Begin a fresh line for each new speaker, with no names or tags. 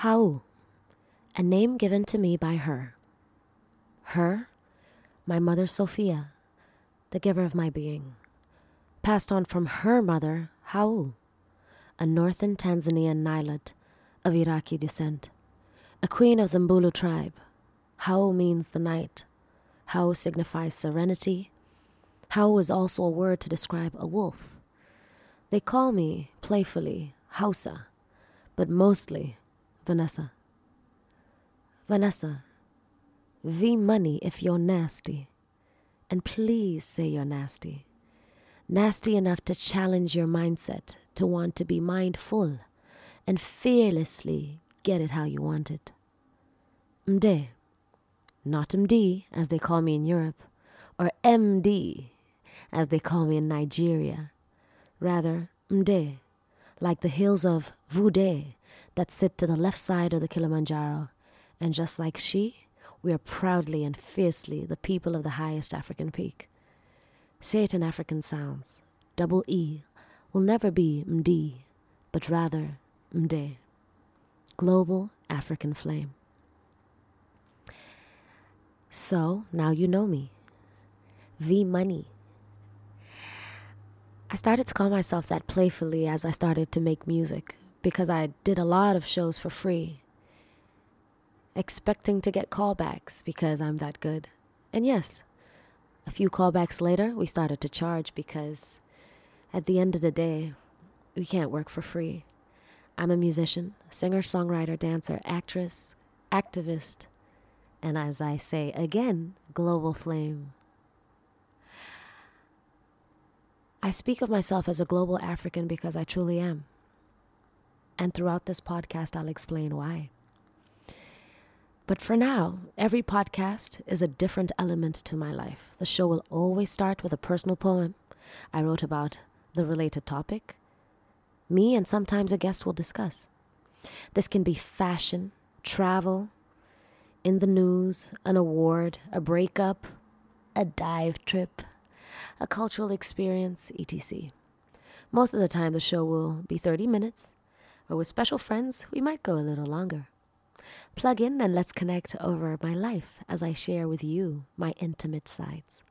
Hau, a name given to me by her. Her, my mother Sophia, the giver of my being, passed on from her mother, Hau, a northern Tanzanian Nilote of Iraqw descent, a queen of the Mbulu tribe. Hau means the night. Hau signifies serenity. Hau is also a word to describe a wolf. They call me, playfully, Hausa, but mostly Vanessa. Vanessa, V money if you're nasty. And please say you're nasty. Nasty enough to challenge your mindset, to want to be mindful, and fearlessly get it how you want it. Mdee, not MD, as they call me in Europe, or MD, as they call me in Nigeria. Rather, Mdee, like the hills of Vude that sit to the left side of the Kilimanjaro, and just like she, we are proudly and fiercely the people of the highest African peak. Say it in African sounds. Double E will never be Md, but rather Mdee. Global African Flame. So now you know me. V Money. I started to call myself that playfully as I started to make music because I did a lot of shows for free expecting to get callbacks because I'm that good. And yes, a few callbacks later, we started to charge because at the end of the day, we can't work for free. I'm a musician, singer, songwriter, dancer, actress, activist, and as I say again, global flame. I speak of myself as a global African because I truly am. And throughout this podcast, I'll explain why. But for now, every podcast is a different element to my life. The show will always start with a personal poem I wrote about the related topic. Me and sometimes a guest will discuss. This can be fashion, travel, in the news, an award, a breakup, a dive trip, a cultural experience, etc. Most of the time, the show will be 30 minutes, or with special friends, we might go a little longer. Plug in and let's connect over my life as I share with you my intimate sides.